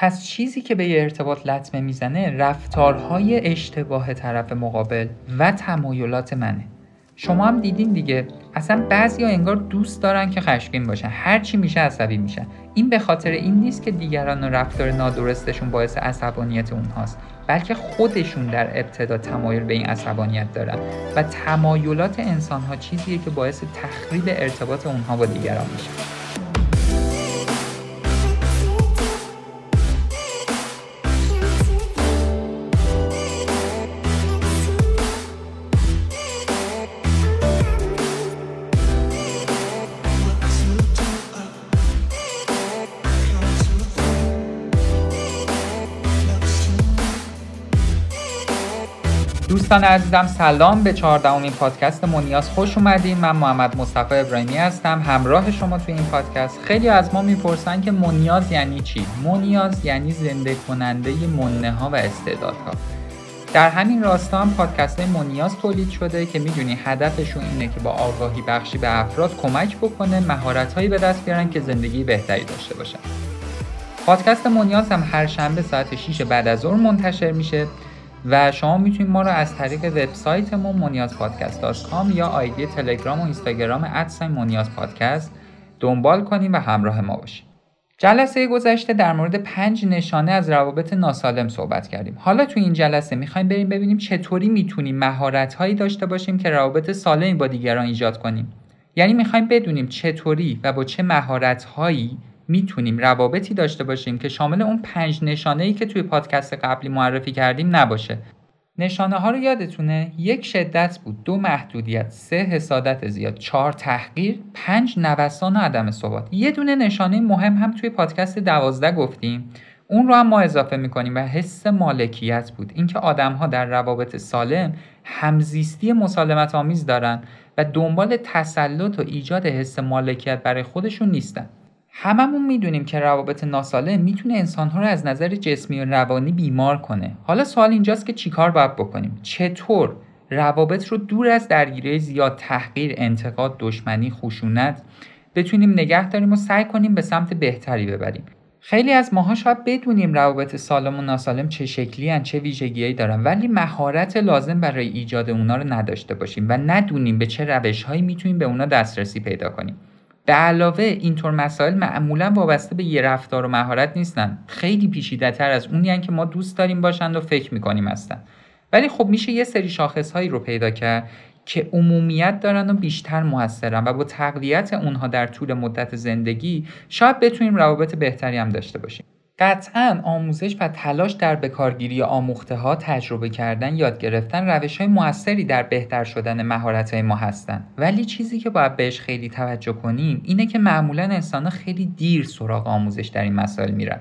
پس چیزی که به یه ارتباط لطمه می‌زنه رفتارهای اشتباه طرف مقابل و تمایلات منه. شما هم دیدین دیگه. اصلا بعضی ها انگار دوست دارن که خشمگین باشن. هر چی میشه عصبی میشن. این به خاطر این نیست که دیگران و رفتار نادرستشون باعث عصبانیت اونهاست. بلکه خودشون در ابتدا تمایل به این عصبانیت دارن و تمایلات انسان ها چیزیه که باعث تخریب ارتباط اونها با دیگران میشه. دوستان عزیزم سلام. به چهاردهمین پادکست مونیاز خوش اومدین. من محمد مصطفی ابراهیمی هستم همراه شما توی این پادکست. خیلی از ما می‌پرسن که مونیاز یعنی چی؟ مونیاز یعنی زنده کننده منه ها و استعدادها. در همین راستا هم پادکست های مونیاز تولید شده که می‌دونی هدفشون اینه که با آگاهی بخشی به افراد کمک بکنه مهارت هایی به دست بیارن که زندگی بهتری داشته باشن. پادکست مونیاز هم هر شنبه ساعت 6 بعد از ظهر منتشر میشه. و شما می‌تونید ما رو از طریق وبسایتمون پادکست یا آیدی تلگرام و اینستاگرام ادساین مونیاز پادکست دنبال کنیم و همراه ما باشیم. جلسه گذشته در مورد پنج نشانه از روابط ناسالم صحبت کردیم. حالا تو این جلسه می‌خوایم بریم ببینیم چطوری می‌تونیم مهارت هایی داشته باشیم که روابط سالمی با دیگران ایجاد کنیم. یعنی می‌خوایم بدونیم چطوری و با چه مهارت هایی می‌تونیم روابطی داشته باشیم که شامل اون پنج نشانه ای که توی پادکست قبلی معرفی کردیم نباشه. نشانه ها رو یادتونه؟ یک شدت بود دو محدودیت سه حسادت زیاد چهار تحقیر پنج نوسان و عدم ثبات. یه دونه نشانه مهم هم توی پادکست دوازده گفتیم. اون رو هم ما اضافه می‌کنیم و حس مالکیت بود. اینکه آدم ها در روابط سالم همزیستی مسالمت آمیز دارن و دنبال تسلط و ایجاد حس مالکیت برای خودشون نیستن. هممون می‌دونیم که روابط ناسالم می‌تونه انسانها رو از نظر جسمی و روانی بیمار کنه. حالا سوال اینجاست که چیکار باید بکنیم؟ چطور روابط رو دور از درگیری زیاد تحقیر انتقاد دشمنی خشونت بتونیم نگه داریم و سعی کنیم به سمت بهتری ببریم؟ خیلی از ماها شاید بدونیم روابط سالم و ناسالم چه شکلی هن، چه ویژگیهایی دارن ولی مهارت لازم برای ایجاد اونا رو نداشته باشیم و ندونیم به چه روشهایی می‌تونیم به اونا دسترسی پیدا کنیم. به علاوه اینطور مسائل معمولا وابسته به یه رفتار و مهارت نیستن. خیلی پیچیده تر از اونی که ما دوست داریم باشند و فکر می‌کنیم هستن. ولی خب میشه یه سری شاخص هایی رو پیدا کرد که عمومیت دارن و بیشتر موثرن و با تقویت اونها در طول مدت زندگی شاید بتونیم روابط بهتری هم داشته باشیم. قطعا آموزش و تلاش در بکارگیری آموخته ها تجربه کردن یاد گرفتن روش های موثری در بهتر شدن مهارت های ما هستند. ولی چیزی که باید بهش خیلی توجه کنیم اینه که معمولا انسان خیلی دیر سراغ آموزش در این مسائل میرن.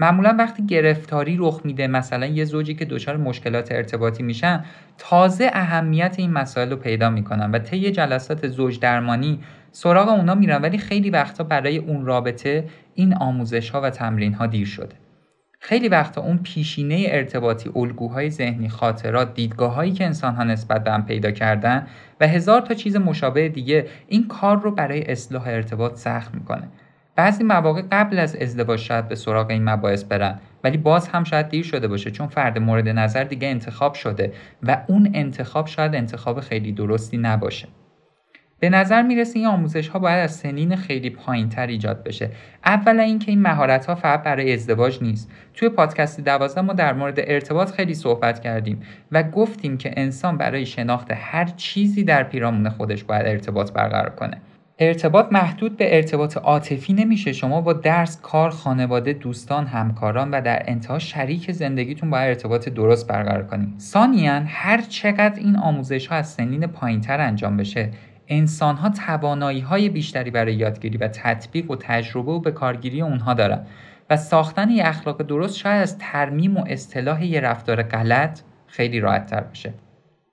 معمولا وقتی گرفتاری رخ میده مثلا یه زوجی که دچار مشکلات ارتباطی میشن تازه اهمیت این مسائل رو پیدا می‌کنن و طی جلسات زوج درمانی سراغ اونا میرن ولی خیلی وقتا برای اون رابطه این آموزش ها و تمرین ها دیر شده. خیلی وقتا اون پیشینه ارتباطی الگوهای ذهنی خاطرات دیدگاه هایی که انسان ها نسبت به هم پیدا کردن و هزار تا چیز مشابه دیگه این کار رو برای اصلاح ارتباط سخت می‌کنه. بعضی مواقع قبل از ازدواج شاید به سراغ این مباحث برن ولی باز هم شاید دیر شده باشه چون فرد مورد نظر دیگه انتخاب شده و اون انتخاب شاید انتخاب خیلی درستی نباشه. به نظر می‌رسه این آموزش ها باید از سنین خیلی پایین تر ایجاد بشه. اولا اینکه این مهارت ها فقط برای ازدواج نیست. توی پادکست دوازده ما در مورد ارتباط خیلی صحبت کردیم و گفتیم که انسان برای شناخت هر چیزی در پیرامون خودش باید ارتباط برقرار کنه. ارتباط محدود به ارتباط عاطفی نمیشه. شما با درس کار خانواده دوستان همکاران و در انتها شریک زندگیتون باید ارتباط درست برقرار کنید ثانیا هر چقدر این آموزش ها از سنین پایینتر انجام بشه انسان ها توانایی های بیشتری برای یادگیری و تطبیق و تجربه و به کارگیری اونها دارن و ساختن یه اخلاق درست شاید از ترمیم و اصطلاح یه رفتار غلط خیلی راحت تر باشه.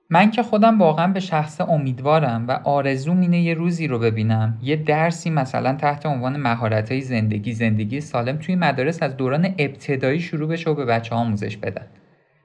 من که خودم واقعا به شخص امیدوارم و آرزوم اینه یه روزی رو ببینم. یه درسی مثلا تحت عنوان مهارت زندگی زندگی سالم توی مدارس از دوران ابتدایی شروع بشه و به بچه آموزش بدن.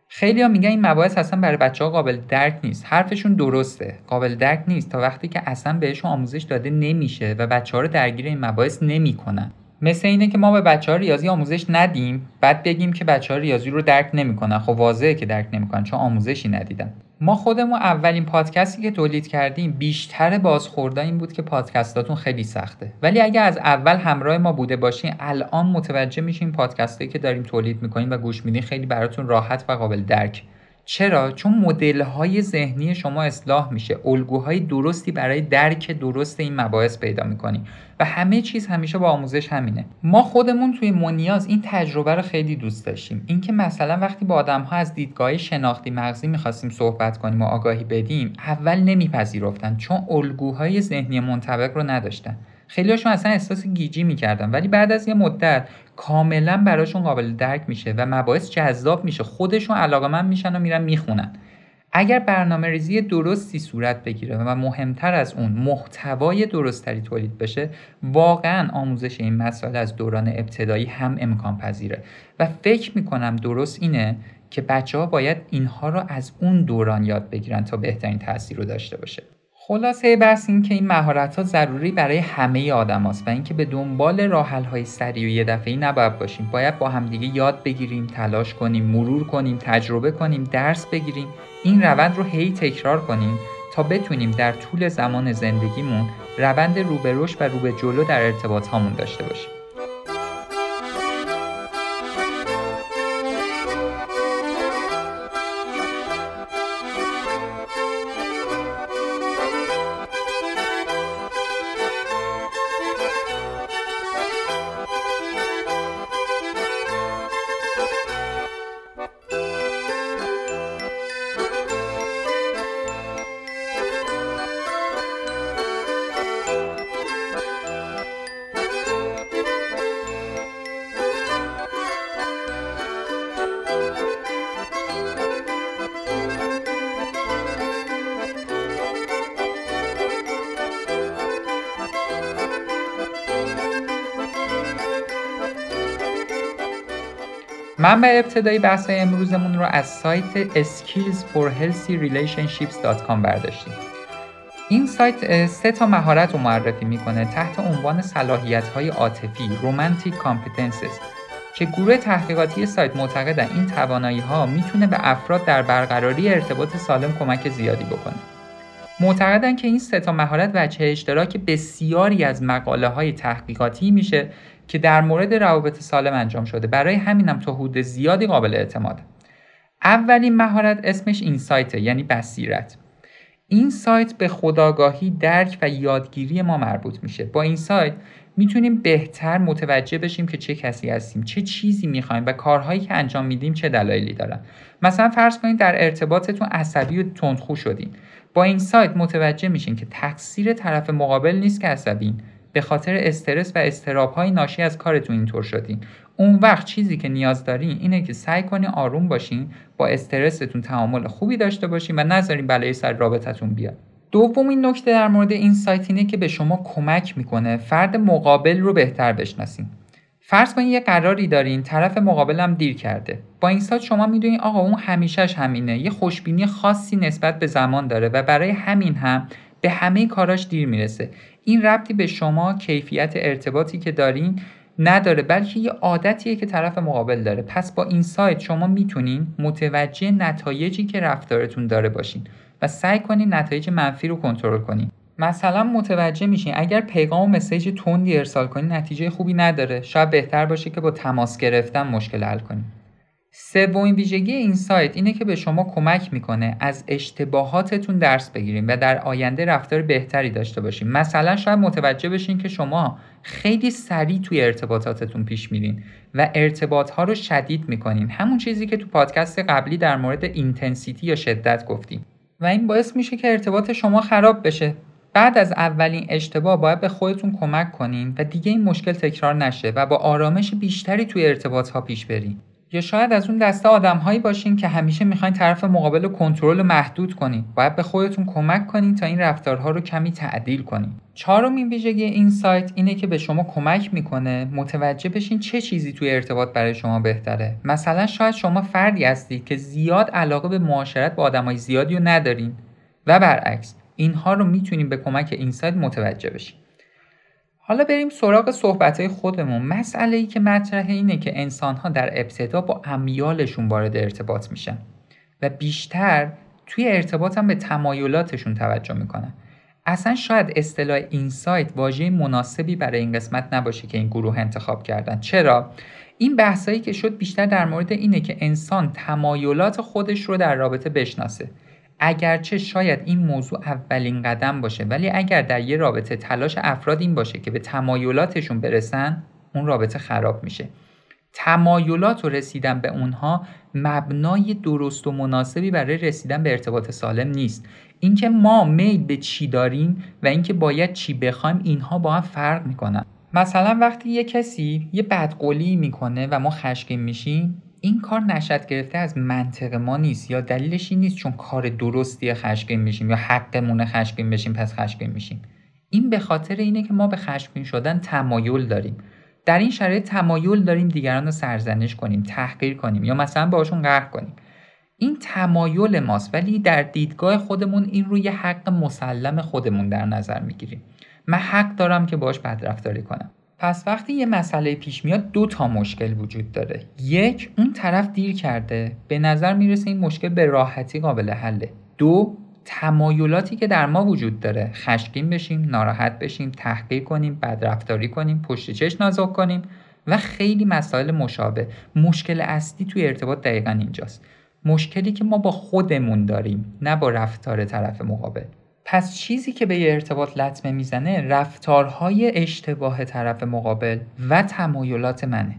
خیلی ها میگن این مباحث اصلا برای بچه ها قابل درک نیست. حرفشون درسته. قابل درک نیست تا وقتی که اصلا بهشون آموزش داده نمیشه و بچه ها رو درگیر این مباحث نمی‌کنن. مثل اینه که ما به بچه ها ریاضی آموزش ندیم بعد بگیم که بچه ها ریاضی رو درک نمی‌کنن. خب واضحه که درک نمی‌کنن چون آموزشی ندیدن. ما خودمون اولین پادکستی که تولید کردیم بیشتر بازخورده این بود که پادکستاتون خیلی سخته. ولی اگه از اول همراه ما بوده باشین الان متوجه میشین پادکستی که داریم تولید می‌کنیم و گوش میدین خیلی براتون راحت و قابل درک. چرا؟ چون مدل های ذهنی شما اصلاح میشه. الگوهای درستی برای درک درست این مباحث پیدا می‌کنی. و همه چیز همیشه با آموزش همینه. ما خودمون توی مونیاز این تجربه رو خیلی دوست داشتیم. اینکه مثلا وقتی با آدم ها از دیدگاه شناختی مغزی می‌خواستیم صحبت کنیم و آگاهی بدیم اول نمیپذیرفتن چون الگوهای ذهنی منطبق رو نداشتن. خیلیاشون اصلا احساس گیجی می‌کردن. ولی بعد از یه مدت کاملا براشون قابل درک میشه و مباحث جذاب میشه. خودشون علاقه من میشن و میرن می‌خونن. اگر برنامه ریزی درستی صورت بگیره و مهمتر از اون محتوای درستتری تولید بشه واقعا آموزش این مسائل از دوران ابتدایی هم امکان پذیره. و فکر می‌کنم درست اینه که بچه ها باید اینها رو از اون دوران یاد بگیرن تا بهترین تاثیر رو داشته باشه. خلاصه بحث این که این مهارت ها ضروری برای همه آدم هست و اینکه به دنبال راحل های سریع و یه دفعه نباید باشیم. باید با همدیگه یاد بگیریم تلاش کنیم مرور کنیم تجربه کنیم درس بگیریم. این روند رو هی تکرار کنیم تا بتونیم در طول زمان زندگیمون روند رو به و رو به جلو در ارتباط هامون داشته باشیم. منبع ابتدایی بحث امروزمون رو از سایت skillsforhealthyrelationships.com برداشتیم این سایت سه تا مهارت رو معرفی می‌کنه تحت عنوان صلاحیت های عاطفی رومانتیک کامپتنسز که گروه تحقیقاتی سایت معتقدن این توانایی ها می‌تونه به افراد در برقراری ارتباط سالم کمک زیادی بکنه. معتقدن که این سه تا مهارت وجه اشتراک بسیاری از مقاله های تحقیقاتی میشه که در مورد روابط سالم انجام شده. برای همینم تا حدود زیادی قابل اعتماد. اولین مهارت اسمش اینسایت یعنی بصیرت. این سایت به خداگاهی درک و یادگیری ما مربوط میشه. با این سایت می‌تونیم بهتر متوجه بشیم که چه کسی هستیم چه چیزی می‌خوایم و کارهایی که انجام میدیم چه دلایلی دارن. مثلا فرض کنید در ارتباطتون عصبی و تندخو شدین. با این سایت متوجه میشین که تقصیر طرف مقابل نیست که عصبین. به خاطر استرس و استراب های ناشی از کارتون اینطور شدین. اون وقت چیزی که نیاز دارین اینه که سعی کنین آروم باشین با استرستون تعامل خوبی داشته باشین و نذارین بلای سر رابطتون بیاد. دومین نکته در مورد این سایت اینه که به شما کمک می‌کنه فرد مقابل رو بهتر بشناسین. فرض کنید یه قراری دارین طرف مقابلم دیر کرده. با این سایت شما می‌دونین آقا اون همیشهش همینه. یه خوشبینی خاصی نسبت به زمان داره و برای همین هم به همه کاراش دیر می‌رسه. این ربطی به شما کیفیت ارتباطی که دارین نداره بلکه یه عادتیه که طرف مقابل داره. پس با این سایت شما می‌تونین متوجه نتایجی که رفتارتون داره باشین و سعی کنین نتایج منفی رو کنترل کنین. مثلا متوجه میشین اگر پیغام و مسیج تندی ارسال کنین نتیجه خوبی نداره. شاید بهتر باشه که با تماس گرفتن مشکل حل کنین. سومین ویژگی این سایت اینه که به شما کمک می‌کنه از اشتباهاتتون درس بگیریم و در آینده رفتار بهتری داشته باشیم. مثلا شاید متوجه بشین که شما خیلی سریع توی ارتباطاتتون پیش میرین و ارتباط ها رو شدید می‌کنین. همون چیزی که تو پادکست قبلی در مورد intensity یا شدت گفتیم. و این باعث میشه که ارتباط شما خراب بشه. بعد از اولین اشتباه باید به خودتون کمک کنین و دیگه این مشکل تکرار نشه و با آرامش بیشتری توی ارتباط ها پیش برین. یا شاید از اون دسته آدم هایی باشین که همیشه می‌خواین طرف مقابل رو کنترل محدود کنین. باید به خودتون کمک کنین تا این رفتارها رو کمی تعدیل کنین. چهارمین ویژگی این سایت اینه که به شما کمک می‌کنه متوجه بشین چه چیزی توی ارتباط برای شما بهتره. مثلا شاید شما فردی هستید که زیاد علاقه به معاشرت با آدمای زیادی رو ندارین. و برعکس اینها رو می‌تونیم به کمک این سایت متوجه بشین. حالا بریم سراغ صحبت خودمون. مسئله ای که مطرحه اینه که انسان ها در ابتدا با امیالشون وارد ارتباط میشن و بیشتر توی ارتباط هم به تمایلاتشون توجه می‌کنن. اصلا شاید اصطلاح اینسایت واژه مناسبی برای این قسمت نباشه که این گروه انتخاب کردن. چرا؟ این بحثایی که شد بیشتر در مورد اینه که انسان تمایلات خودش رو در رابطه بشناسه. اگرچه شاید این موضوع اولین قدم باشه ولی اگر در یه رابطه تلاش افراد این باشه که به تمایلاتشون برسن اون رابطه خراب میشه. تمایلات و رسیدن به اونها مبنای درست و مناسبی برای رسیدن به ارتباط سالم نیست. اینکه ما میل به چی داریم و اینکه باید چی بخوایم اینها با هم فرق می‌کنن. مثلا وقتی یه کسی یه بدقولی می‌کنه و ما خشمگین میشیم این کار نشد گرفته از منطق ما نیست یا دلیلش این نیست چون کار درستی خشمگین میشیم یا حقمون خشمگین بشیم پس خشمگین میشیم. این به خاطر اینه که ما به خشمگین شدن تمایل داریم. در این شرایط تمایل داریم دیگران رو سرزنش کنیم تحقیر کنیم یا مثلا باشون قهر کنیم. این تمایل ماست ولی در دیدگاه خودمون این روی حق مسلم خودمون در نظر می‌گیریم. من حق دارم که باش بدرفتاری کنم. پس وقتی یه مسئله پیش میاد دو تا مشکل وجود داره. یک اون طرف دیر کرده. به نظر می‌رسه این مشکل به راحتی قابل حله. دو تمایلاتی که در ما وجود داره. خشمگین بشیم ناراحت بشیم تحقیر کنیم بدرفتاری کنیم پشت چش نازک کنیم و خیلی مسائل مشابه. مشکل اصلی توی ارتباط دقیقا اینجاست. مشکلی که ما با خودمون داریم نه با رفتار طرف مقابل. پس چیزی که به یه ارتباط لطمه می‌زنه رفتارهای اشتباه طرف مقابل و تمایلات منه.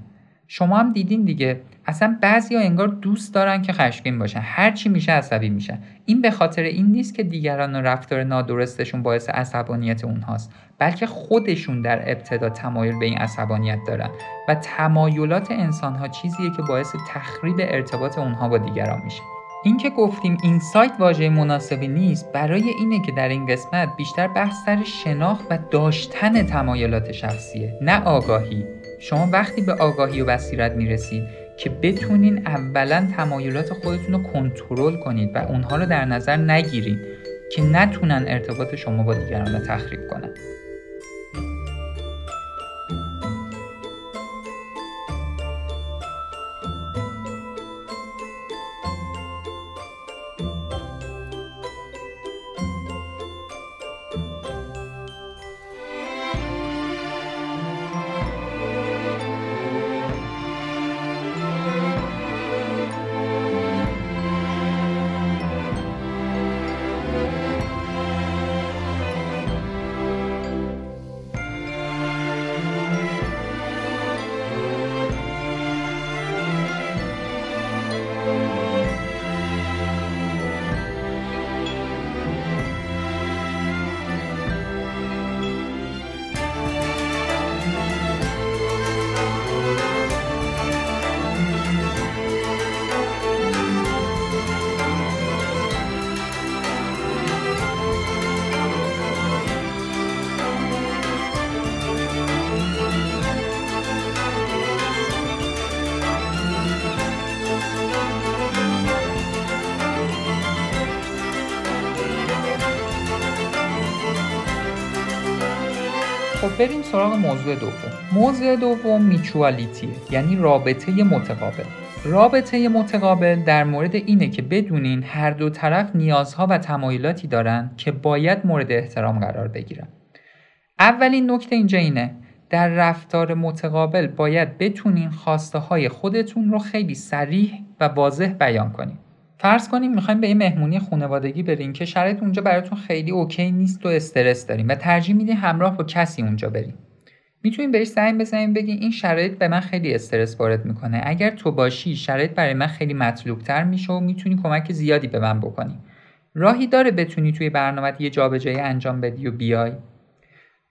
شما هم دیدین دیگه. اصلا بعضی ها انگار دوست دارن که خشمگین باشن. هر چی میشه عصبی میشن. این به خاطر این نیست که دیگران و رفتار نادرستشون باعث عصبانیت اونهاست. بلکه خودشون در ابتدا تمایل به این عصبانیت دارن و تمایلات انسان ها چیزیه که باعث تخریب ارتباط اونها با دیگران میشه. اینکه گفتیم این سایت واژه مناسبی نیست برای اینه که در این قسمت بیشتر بحث سر شناخت و داشتن تمایلات شخصیه نه آگاهی. شما وقتی به آگاهی و بصیرت می‌رسید که بتونین اولا تمایلات خودتون رو کنترل کنید و اونها رو در نظر نگیرید که نتونن ارتباط شما با دیگران رو تخریب کنن. بریم سراغ موضوع دوم. موضوع دوم میچوالیتیه یعنی رابطه متقابل. رابطه متقابل در مورد اینه که بدونین هر دو طرف نیازها و تمایلاتی دارن که باید مورد احترام قرار بگیرن. اولین نکته اینجا اینه در رفتار متقابل باید بتونین خواسته های خودتون رو خیلی سریح و واضح بیان کنین. فرض کنیم می‌خوایم به یه مهمونی خانوادگی بریم که شرایط اونجا براتون خیلی اوکی نیست و استرس داریم و ترجیح میدین همراه با کسی اونجا بریم. می‌تونیم بهش زنگ بزنیم بگیم این شرایط به من خیلی استرس وارد می‌کنه. اگر تو باشی شرایط برای من خیلی مطلوبتر میشه و می‌تونی کمک زیادی به من بکنی. راهی داره بتونی توی برنامه یه جابجایی انجام بدی و بیای.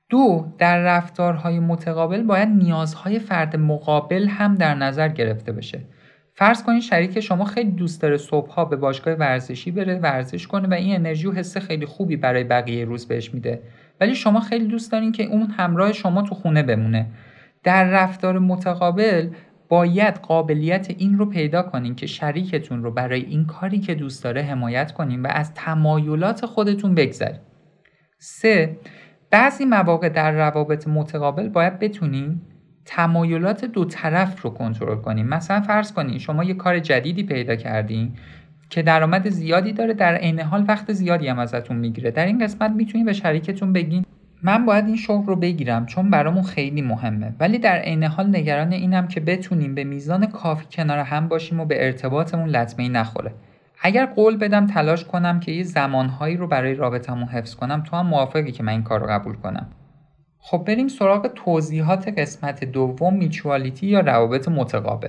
دو در رفتارهای متقابل باید نیازهای فرد مقابل هم در نظر گرفته بشه. فرض کنید شریک شما خیلی دوست داره صبحها به باشگاه ورزشی بره ورزش کنه و این انرژی و حس خیلی خوبی برای بقیه روز بهش میده ولی شما خیلی دوست دارین که اون همراه شما تو خونه بمونه در رفتار متقابل باید قابلیت این رو پیدا کنین که شریکتون رو برای این کاری که دوست داره حمایت کنین و از تمایلات خودتون بگذارید. سه بعضی مواقع در روابط متقابل باید بتونیم تمایلات دو طرف رو کنترل کنیم. مثلا فرض کنید شما یه کار جدیدی پیدا کردین که درآمد زیادی داره در عین حال وقت زیادی هم ازتون می‌گیره. در این قسمت می‌تونید به شریکتون بگین من باید این شغل رو بگیرم چون برامون خیلی مهمه. ولی در عین حال نگران اینم که بتونیم به میزان کافی کنار هم باشیم و به ارتباطمون لطمه نخوره. اگر قول بدم تلاش کنم که یه زمانهایی رو برای رابطمون حفظ کنم تو هم موافقی که من این کار رو قبول کنم. خب بریم سراغ توضیحات قسمت دوم میچوالیتی یا روابط متقابل.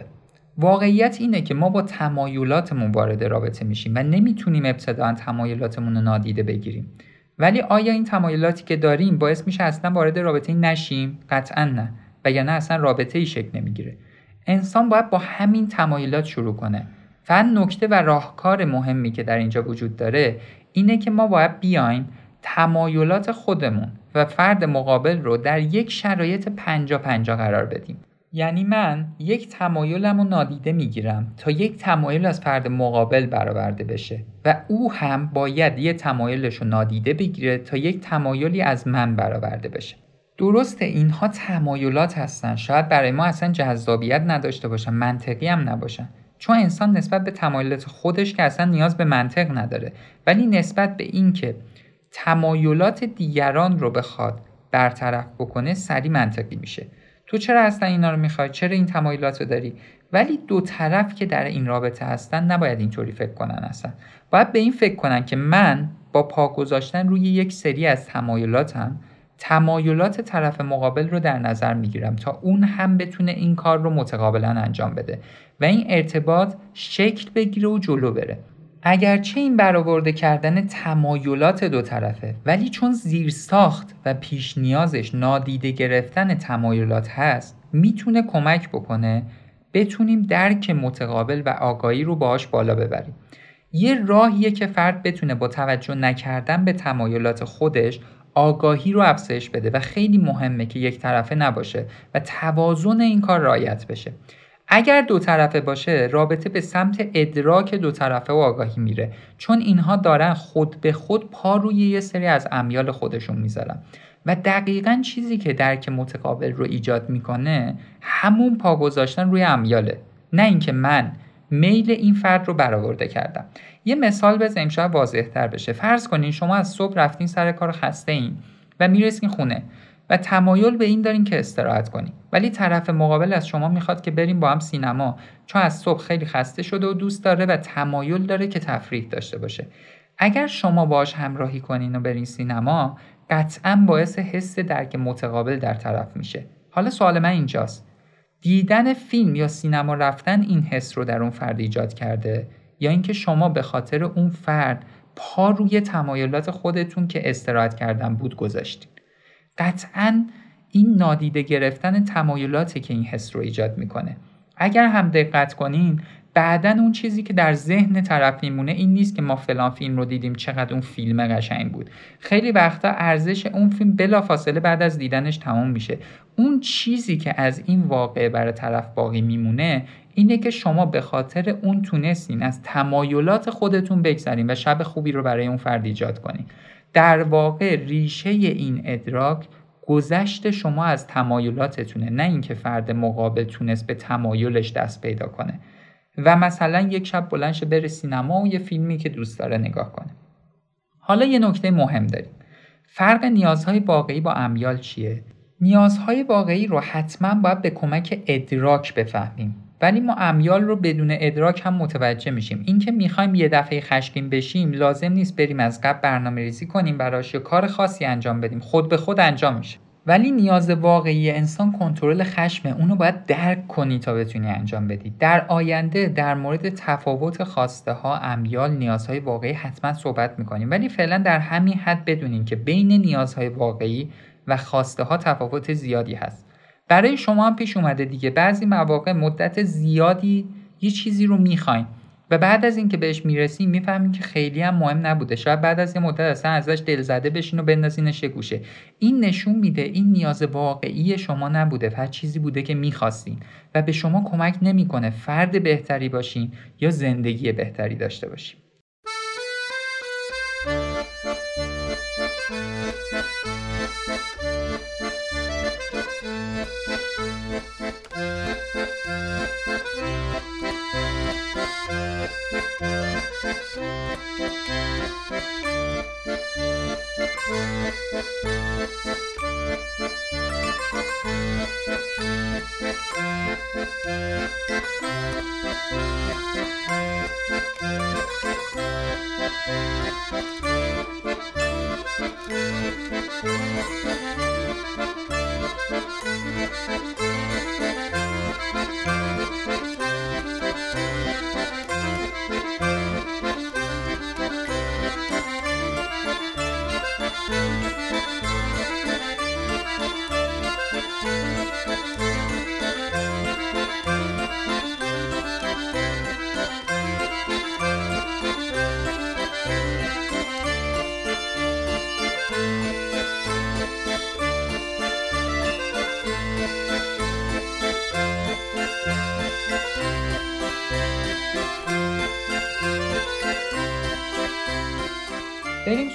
واقعیت اینه که ما با تمایلاتمون وارد رابطه میشیم و نمی‌تونیم ابتدا تمایلاتمون رو نادیده بگیریم. ولی آیا این تمایلاتی که داریم باعث میشه اصلا وارد رابطه نشیم؟ قطعا نه و یا نه اصلا رابطه ای شکل نمی‌گیره. انسان باید با همین تمایلات شروع کنه. فقط نکته و راهکار مهمی که در اینجا وجود داره اینه که ما باید بیایم تمایلات خودمون و فرد مقابل رو در یک شرایط پنجا پنجا قرار بدیم. یعنی من یک تمایلم رو نادیده می‌گیرم تا یک تمایل از فرد مقابل برآورده بشه و او هم باید یک تمایلش رو نادیده بگیره تا یک تمایلی از من برآورده بشه. درسته اینها تمایلات هستن. شاید برای ما اصلا جذابیت نداشته باشن منطقی هم نباشن. چون انسان نسبت به تمایلات خودش که اصلا نیاز به منطق نداره. ولی نسبت به اینکه تمایلات دیگران رو بخواد برطرف بکنه سری منطقی میشه. تو چرا اصلا اینا رو می‌خوای؟ چرا این تمایلات رو داری؟ ولی دو طرف که در این رابطه هستن نباید اینطوری فکر کنن اصلا. باید به این فکر کنن که من با پا گذاشتن روی یک سری از تمایلاتم تمایلات طرف مقابل رو در نظر می‌گیرم تا اون هم بتونه این کار رو متقابلا انجام بده و این ارتباط شکل بگیره و جلو بره. اگرچه این برآورده کردن تمایلات دو طرفه ولی چون زیرساخت و پیش نیازش نادیده گرفتن تمایلات هست می‌تونه کمک بکنه بتونیم درک متقابل و آگاهی رو باهاش بالا ببریم. یه راهیه که فرد بتونه با توجه نکردن به تمایلات خودش آگاهی رو افزایش بده و خیلی مهمه که یک طرفه نباشه و توازن این کار رعایت بشه. اگر دو طرفه باشه رابطه به سمت ادراک دو طرفه و آگاهی میره. چون اینها دارن خود به خود پا روی یه سری از امیال خودشون می‌ذارن. و دقیقا چیزی که درک متقابل رو ایجاد می‌کنه همون پا گذاشتن روی امیاله. نه اینکه من میل این فرد رو برآورده کردم. یه مثال بزنیم شاید واضح تر بشه. فرض کنین شما از صبح رفتین سر کار خسته این و می‌رسین خونه. و تمایل به این دارین که استراحت کنین ولی طرف مقابل از شما می‌خواد که بریم با هم سینما. چون از صبح خیلی خسته شده و دوست داره و تمایل داره که تفریح داشته باشه. اگر شما باش همراهی کنین و برین سینما قطعا باعث حس درک متقابل در طرف میشه. حالا سوال من اینجاست. دیدن فیلم یا سینما رفتن این حس رو در اون فرد ایجاد کرده؟ یا اینکه شما به خاطر اون فرد پا روی تمایلات خودتون که استراحت کردن بود گذاشتین قطعا این نادیده گرفتن تمایلاتی که این حس رو ایجاد می‌کنه. اگر هم دقت کنین بعدا اون چیزی که در ذهن طرف میمونه این نیست که ما فلان فیلم رو دیدیم چقدر اون فیلم قشنگ بود. خیلی وقتا ارزش اون فیلم بلافاصله بعد از دیدنش تمام میشه. اون چیزی که از این واقعه برای طرف باقی میمونه اینه که شما به خاطر اون تونستین از تمایلات خودتون بگذرین و شب خوبی رو برای اون فرد ایجاد کنین. در واقع ریشه این ادراک گذشت شما از تمایلاتتونه نه اینکه فرد مقابل تونست به تمایلش دست پیدا کنه. و مثلا یک شب بلنش بره سینما و یه فیلمی که دوست داره نگاه کنه. حالا یه نکته مهم داریم. فرق نیازهای واقعی با امیال چیه؟ نیازهای واقعی رو حتما باید به کمک ادراک بفهمیم. ولی ما امیال رو بدون ادراک هم متوجه میشیم. اینکه می‌خوایم یه دفعه خشکیم بشیم لازم نیست بریم از قبل برنامه ریزی کنیم براش یا کار خاصی انجام بدیم. خود به خود انجام میشه. ولی نیاز واقعی انسان کنترل خشمه اونو باید درک کنی تا بتونی انجام بدی. در آینده در مورد تفاوت خواسته ها امیال نیازهای واقعی حتما صحبت می‌کنیم. ولی فعلا در همین حد بدونین که بین نیازهای واقعی و خواسته ها تفاوت زیادی هست. برای شما هم پیش اومده دیگه. بعضی مواقع مدت زیادی یه چیزی رو می‌خواین و بعد از اینکه بهش می‌رسیم می‌فهمین که خیلی هم مهم نبوده. شاید بعد از یه مدت اصلا ازش دلزده بشین و بندازینش گوشه. این نشون میده این نیاز واقعی شما نبوده فقط چیزی بوده که می‌خواستین و به شما کمک نمی‌کنه فرد بهتری باشین یا زندگی بهتری داشته باشین. بریم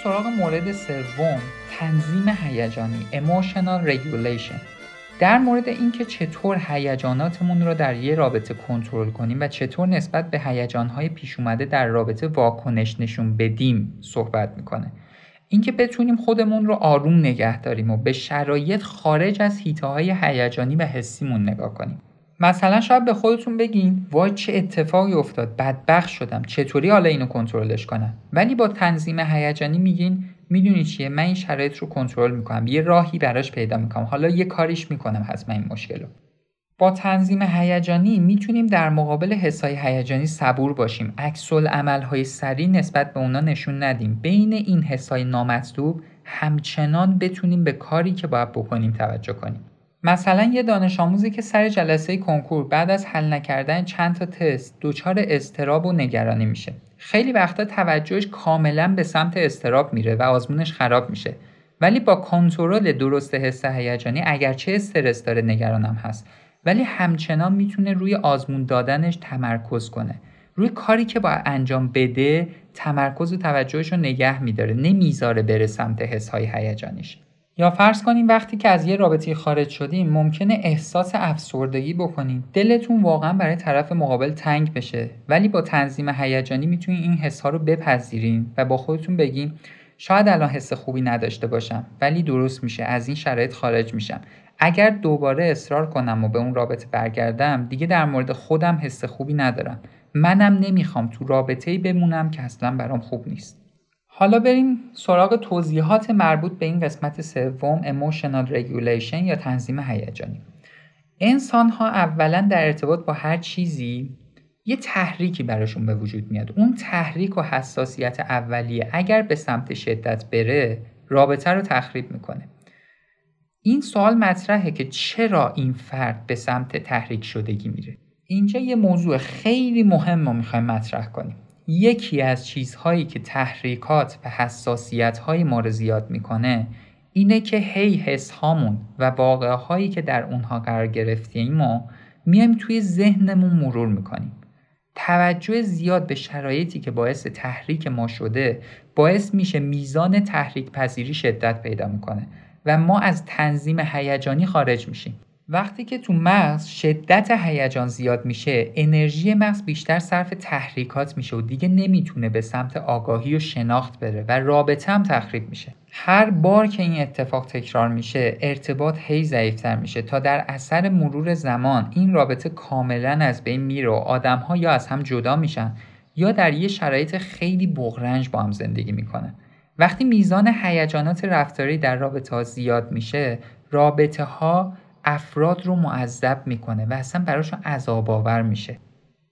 سراغ مورد سوم تنظیم هیجانی emotional regulation. در مورد اینکه چطور هیجاناتمون رو در یه رابطه کنترل کنیم و چطور نسبت به هیجانهای پیش اومده در رابطه واکنش نشون بدیم صحبت می‌کنه. اینکه بتونیم خودمون رو آروم نگه داریم و به شرایط خارج از هیته های هیجانی و حسیمون نگاه کنیم. مثلا شاید به خودتون بگین وای چه اتفاقی افتاد بدبخت شدم چطوری حالا اینو کنترلش کنم؟ ولی با تنظیم هیجانی میگین می‌دونی چیه؟ من این شرایط رو کنترل می‌کنم یه راهی براش پیدا می‌کنم حالا یه کاریش می‌کنم حتما این مشکل رو با تنظیم هیجانی می‌تونیم در مقابل حسای هیجانی صبور باشیم. عکس عملهای سریع نسبت به اونا نشون ندیم. بین این حسای نامطلوب همچنان بتونیم به کاری که باید بکنیم توجه کنیم. مثلا یه دانش آموزی که سر جلسه کنکور بعد از حل نکردن چند تا تست دچار استراب و نگرانی میشه. خیلی وقتا توجهش کاملا به سمت استراب میره و آزمونش خراب میشه. ولی با کنترل درست حس هیجانی اگرچه استرس داره نگرانم هست. ولی همچنان می‌تونه روی آزمون دادنش تمرکز کنه. روی کاری که باید انجام بده تمرکز و توجهش رو نگه میداره. نمی‌ذاره بره سمت حس های هیجانیش. یا فرض کنیم وقتی که از یه رابطه خارج شدیم ممکنه احساس افسردگی بکنید دلتون واقعا برای طرف مقابل تنگ بشه. ولی با تنظیم هیجانی می‌تونین این حس ها رو بپذیرین و با خودتون بگین شاید الان حس خوبی نداشته باشم ولی درست میشه. از این شرایط خارج میشم. اگر دوباره اصرار کنم و به اون رابطه برگردم دیگه در مورد خودم حس خوبی ندارم. منم نمی‌خوام تو رابطه بمونم که اصلا برام خوب نیست. حالا بریم سراغ توضیحات مربوط به این قسمت سوم emotional regulation یا تنظیم هیجانی. انسان ها اولا در ارتباط با هر چیزی یه تحریکی براشون به وجود میاد. اون تحریک و حساسیت اولیه اگر به سمت شدت بره رابطه رو تخریب می‌کنه. این سوال مطرحه که چرا این فرد به سمت تحریک شدگی میره. اینجا یه موضوع خیلی مهم رو می‌خوایم مطرح کنیم. یکی از چیزهایی که تحریکات و حساسیت های ما رو زیاد می‌کنه اینه که هی حس هامون و واقعه هایی که در اونها قرار گرفتیم ما میایم توی ذهنمون مرور می‌کنیم. توجه زیاد به شرایطی که باعث تحریک ما شده باعث میشه میزان تحریک پذیری شدت پیدا می‌کنه و ما از تنظیم هیجانی خارج میشیم. وقتی که تو مغز شدت هیجان زیاد میشه انرژی مغز بیشتر صرف تحریکات میشه و دیگه نمی‌تونه به سمت آگاهی و شناخت بره و رابطه هم تخریب میشه. هر بار که این اتفاق تکرار میشه ارتباط هی ضعیفتر میشه تا در اثر مرور زمان این رابطه کاملا از بین میره و آدمها یا از هم جدا میشن یا در یه شرایط خیلی بغرنج با هم زندگی می‌کنه. وقتی میزان هیجانات رفتاری در رابطه ها زیاد میشه رابطه ها افراد رو معذب می‌کنه و اصلا براشون عذاب آور میشه.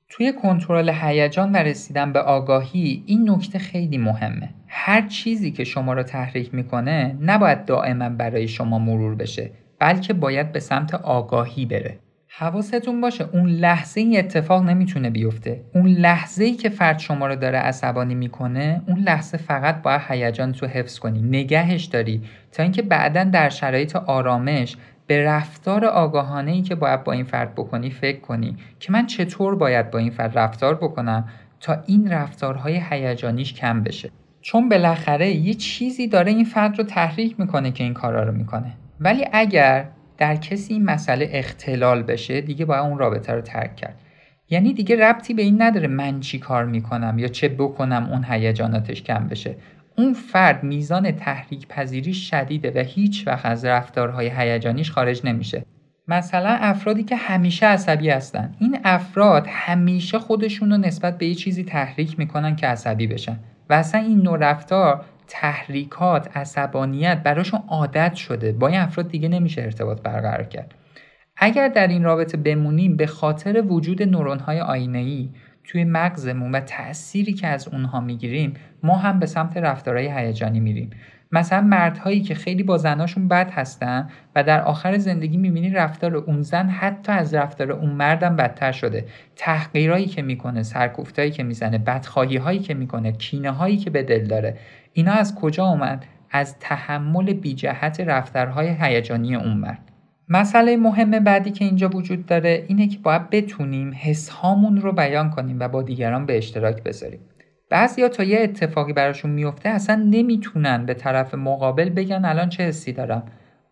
توی کنترل هیجان و رسیدن به آگاهی این نکته خیلی مهمه. هر چیزی که شما رو تحریک می‌کنه نباید دائما برای شما مرور بشه بلکه باید به سمت آگاهی بره. حواستون باشه اون لحظه این اتفاق نمی‌تونه بیفته. اون لحظه ای که فرد شما رو داره عصبانی می‌کنه اون لحظه فقط باید هیجان تو حفظ کنی نگهش داری. تا اینکه بعدا در شرایط آرامش به رفتار آگاهانه ای که باید با این فرد بکنی فکر کنی که من چطور باید با این فرد رفتار بکنم تا این رفتارهای هیجانیش کم بشه. چون بالاخره یه چیزی داره این فرد رو تحریک می‌کنه که این کارا رو می‌کنه. ولی اگر در کسی این مسئله اختلال بشه دیگه باید اون رابطه رو ترک کرد. یعنی دیگه ربطی به این نداره من چی کار می‌کنم یا چه بکنم اون هیجاناتش کم بشه. اون فرد میزان تحریک پذیری شدیده و هیچ وقت از رفتارهای هیجانیش خارج نمیشه. مثلا افرادی که همیشه عصبی هستن. این افراد همیشه خودشون رو نسبت به یه چیزی تحریک می‌کنن که عصبی بشن. و اصلا این نوع رفتار تحریکات عصبانیت براشون عادت شده. با این افراد دیگه نمیشه ارتباط برقرار کرد. اگر در این رابطه بمونیم به خاطر وجود نورون‌های آینه‌ای توی مغزمون و تأثیری که از اونها می‌گیریم ما هم به سمت رفتارهای هیجانی میریم. مثلا مردهایی که خیلی با زناشون بد هستن و در آخر زندگی می‌بینی رفتار اون زن حتی از رفتار اون مردم بدتر شده. تحقیرایی که می‌کنه سرکوفتایی که می‌زنه بدخواهی هایی که می‌کنه کینه هایی که به دل داره اینا از کجا اومد؟ از تحمل بی جهت رفتارهای هیجانی اون مرد. مسئله مهم بعدی که اینجا وجود داره اینه که باید بتونیم حس هامون رو بیان کنیم و با دیگران به اشتراک بذاریم. بعضیا تا یه اتفاقی براشون میفته اصلا نمی‌تونن به طرف مقابل بگن الان چه حسی دارم.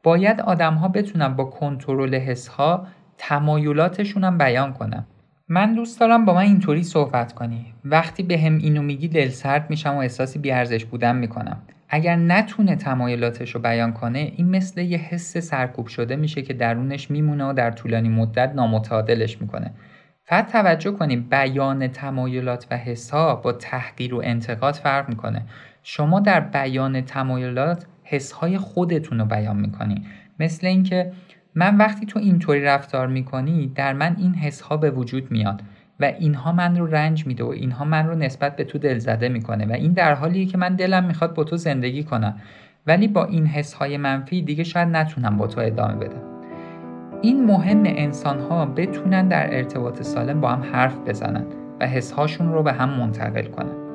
باید آدم ها بتونن با کنترل حس ها تمایلاتشون هم بیان کنم من دوست دارم با من اینطوری صحبت کنی. وقتی به هم اینو میگی دل سرد میشم و احساسی بیارزش بودن می‌کنم. اگر نتونه تمایلاتش رو بیان کنه این مثل یه حس سرکوب شده میشه که درونش میمونه و در طولانی مدت نامتعادلش می‌کنه. فقط توجه کنیم بیان تمایلات و حسها با تحقیر و انتقاد فرق می‌کنه. شما در بیان تمایلات حسهای خودتون رو بیان می‌کنی مثل اینکه من وقتی تو اینطوری رفتار می‌کنی در من این حسها به وجود میاد. و اینها من رو رنج میده و اینها من رو نسبت به تو دلزده می‌کنه و این در حالیه که من دلم می‌خواد با تو زندگی کنم. ولی با این حسهای منفی دیگه شاید نتونم با تو ادامه بدم. این مهم انسان ها بتونن در ارتباط سالم با هم حرف بزنن و حسهاشون رو به هم منتقل کنن.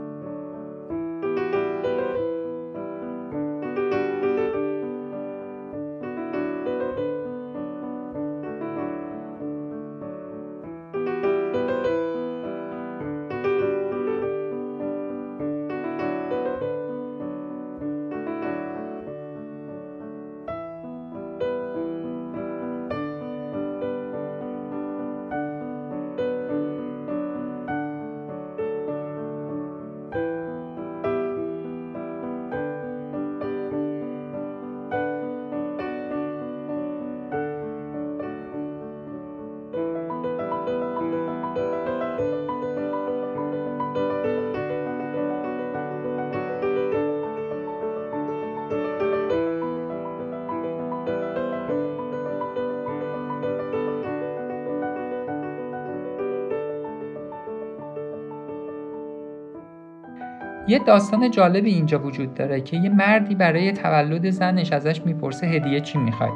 یه داستان جالبی اینجا وجود داره که یه مردی برای تولد زنش ازش می‌پرسه هدیه چی می‌خوای.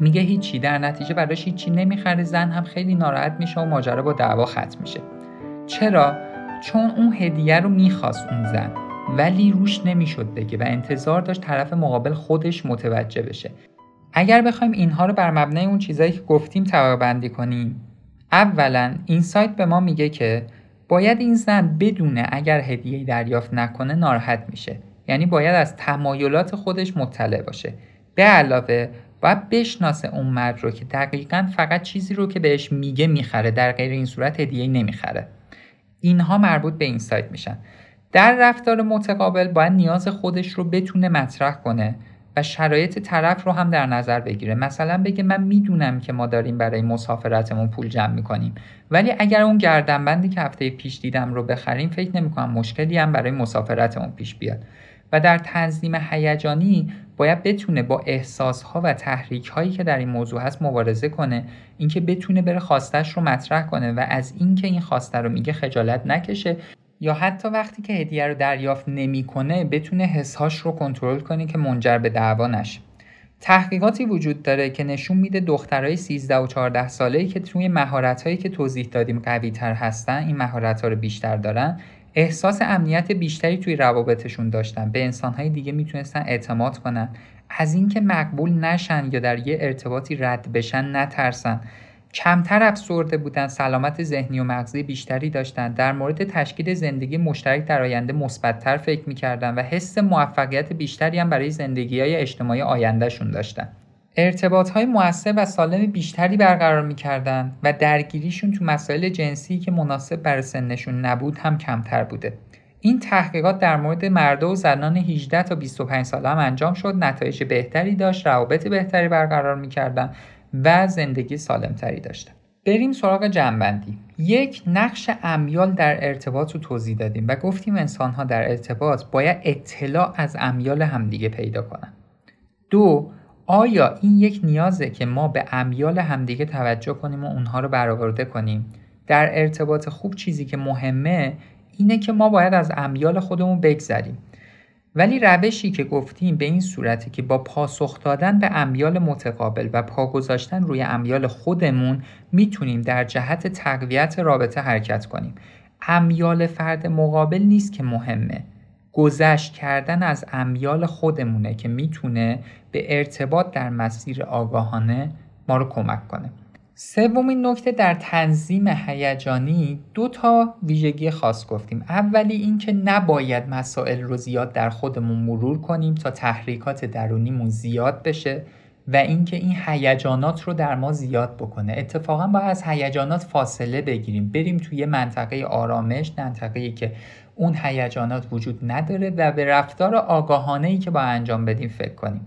میگه هیچی در نتیجه براش هیچی نمی‌خره. زن هم خیلی ناراحت میشه و ماجرا با دعوا ختم میشه. چرا؟ چون اون هدیه رو می‌خواست اون زن ولی روش نمی‌شد بگه و انتظار داشت طرف مقابل خودش متوجه بشه. اگر بخوایم اینها رو بر مبنای اون چیزایی که گفتیم طبقه کنیم اولا این سایت به ما میگه که باید این زن بدونه اگر هدیه دریافت نکنه ناراحت میشه. یعنی باید از تمایلات خودش مطلع باشه. به علاوه باید بشناسه اون مرد رو که دقیقا فقط چیزی رو که بهش میگه می‌خره در غیر این صورت هدیه نمی‌خره. اینها مربوط به این سایت میشن. در رفتار متقابل باید نیاز خودش رو بتونه مطرح کنه. و شرایط طرف رو هم در نظر بگیره. مثلا بگه من می‌دونم که ما داریم برای مسافرتمون پول جمع می‌کنیم ولی اگر اون گردنبندی که هفته پیش دیدم رو بخریم فکر نمی‌کنم مشکلی هم برای مسافرتمون پیش بیاد. و در تنظیم هیجانی باید بتونه با احساسها و تحریک هایی که در این موضوع هست مبارزه کنه. اینکه بتونه بره خواستش رو مطرح کنه و از اینکه این خواسته رو میگه خجالت نکشه. یا حتی وقتی که هدیه رو دریافت نمی‌کنه بتونه حسهاش رو کنترل کنه که منجر به دعوا نشه. تحقیقاتی وجود داره که نشون میده دخترای 13 و 14 ساله‌ای که توی مهارت‌هایی که توضیح دادیم قوی تر هستن این مهارت‌ها رو بیشتر دارن احساس امنیت بیشتری توی روابطشون داشتن. به انسانهای دیگه می‌تونستن اعتماد کنن. از اینکه مقبول نشن یا در یه ارتباطی رد بشن نترسن. کمتر افسرده بودن سلامت ذهنی و مغزی بیشتری داشتن. در مورد تشکیل زندگی مشترک در آینده مثبتتر فکر می‌کردن و حس موفقیت بیشتری هم برای زندگی های اجتماعی آیندهشون داشتن. ارتباط های موثر و سالم بیشتری برقرار می‌کردن و درگیریشون تو مسائل جنسی که مناسب برای سنشون نبود هم کمتر بوده. این تحقیقات در مورد مرد و زنان 18 تا 25 ساله هم انجام شد. نتایج بهتری داشت روابط بهتری برقرار می‌کردن و زندگی سالمتری داشتن بریم سراغ جنبندی. یک نقش امیال در ارتباط رو توضیح دادیم و گفتیم انسان ها در ارتباط باید اطلاع از امیال همدیگه پیدا کنن. دو آیا این یک نیازه که ما به امیال همدیگه توجه کنیم و اونها رو برآورده کنیم؟ در ارتباط خوب چیزی که مهمه اینه که ما باید از امیال خودمون بگذریم. ولی روشی که گفتیم به این صورته که با پاسخ دادن به امیال متقابل و پا گذاشتن روی امیال خودمون می‌تونیم در جهت تقویت رابطه حرکت کنیم. امیال فرد مقابل نیست که مهمه. گذشت کردن از امیال خودمونه که می‌تونه به ارتباط در مسیر آگاهانه ما رو کمک کنه. سومین نکته در تنظیم هیجانی دو تا ویژگی خاص گفتیم. اولی اینکه نباید مسائل رو زیاد در خودمون مرور کنیم تا تحریکات درونیمون زیاد بشه و اینکه این هیجانات رو در ما زیاد بکنه. اتفاقا باید از هیجانات فاصله بگیریم. بریم توی منطقه آرامش منطقه‌ای که اون هیجانات وجود نداره و به رفتار آگاهانه ای که با انجام بدیم فکر کنیم.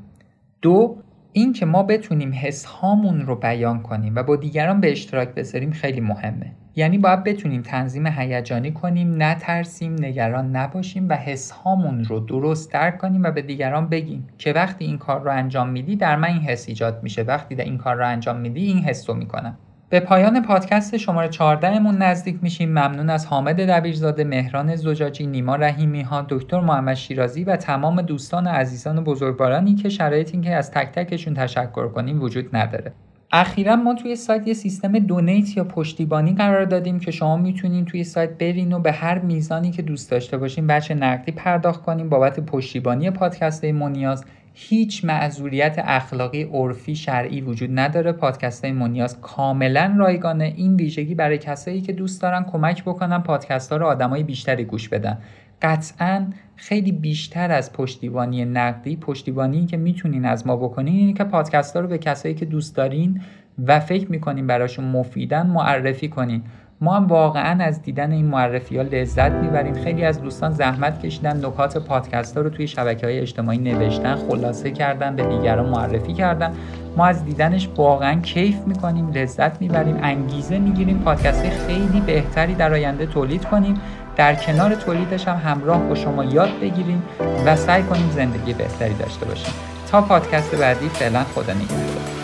دو این که ما بتونیم حس هامون رو بیان کنیم و با دیگران به اشتراک بذاریم خیلی مهمه. یعنی باید بتونیم تنظیم هیجانی کنیم نترسیم نگران نباشیم و حس هامون رو درست درک کنیم و به دیگران بگیم که وقتی این کار رو انجام میدی در من این حس ایجاد میشه. وقتی در این کار رو انجام میدی این حس رو می‌کنم. به پایان پادکست شماره 14 مون نزدیک میشیم. ممنون از حامد دبیرزاده مهران زجاجی نیما رحیمی ها دکتر محمد شیرازی و تمام دوستان و عزیزان و بزرگوارانی که شرایط این که از تک تکشون تشکر کنیم وجود نداره. اخیرا ما توی سایت یه سیستم دونیت یا پشتیبانی قرار دادیم که شما می‌تونین توی سایت برین و به هر میزانی که دوست داشته باشین بچه نقدی پرداخت کنیم بابت پشتیبانی پادکست مونیاز. هیچ معذوریت اخلاقی عرفی شرعی وجود نداره. پادکست های مونیاز کاملا رایگانه. این ویژگی برای کسایی که دوست دارن کمک بکنن پادکست ها رو آدمای بیشتری گوش بدن. قطعا خیلی بیشتر از پشتیبانی نقدی. پشتیبانی که می‌تونین از ما بکنین اینه که پادکست ها رو به کسایی که دوست دارین و فکر می‌کنین براشون مفیدن معرفی کنین. ما هم واقعا از دیدن این معرفی ها لذت می‌بریم. خیلی از دوستان زحمت کشیدن نکات پادکست ها رو توی شبکه های اجتماعی نوشتن خلاصه کردن به دیگران معرفی کردن. ما از دیدنش واقعا کیف می‌کنیم لذت می‌بریم انگیزه می‌گیریم. پادکست خیلی بهتری در آینده تولید کنیم. در کنار تولیدش هم همراه با شما یاد بگیریم و سعی کنیم زندگی بهتری داشته باشیم. تا پادکست بعدی فعلا خدا نگهدار.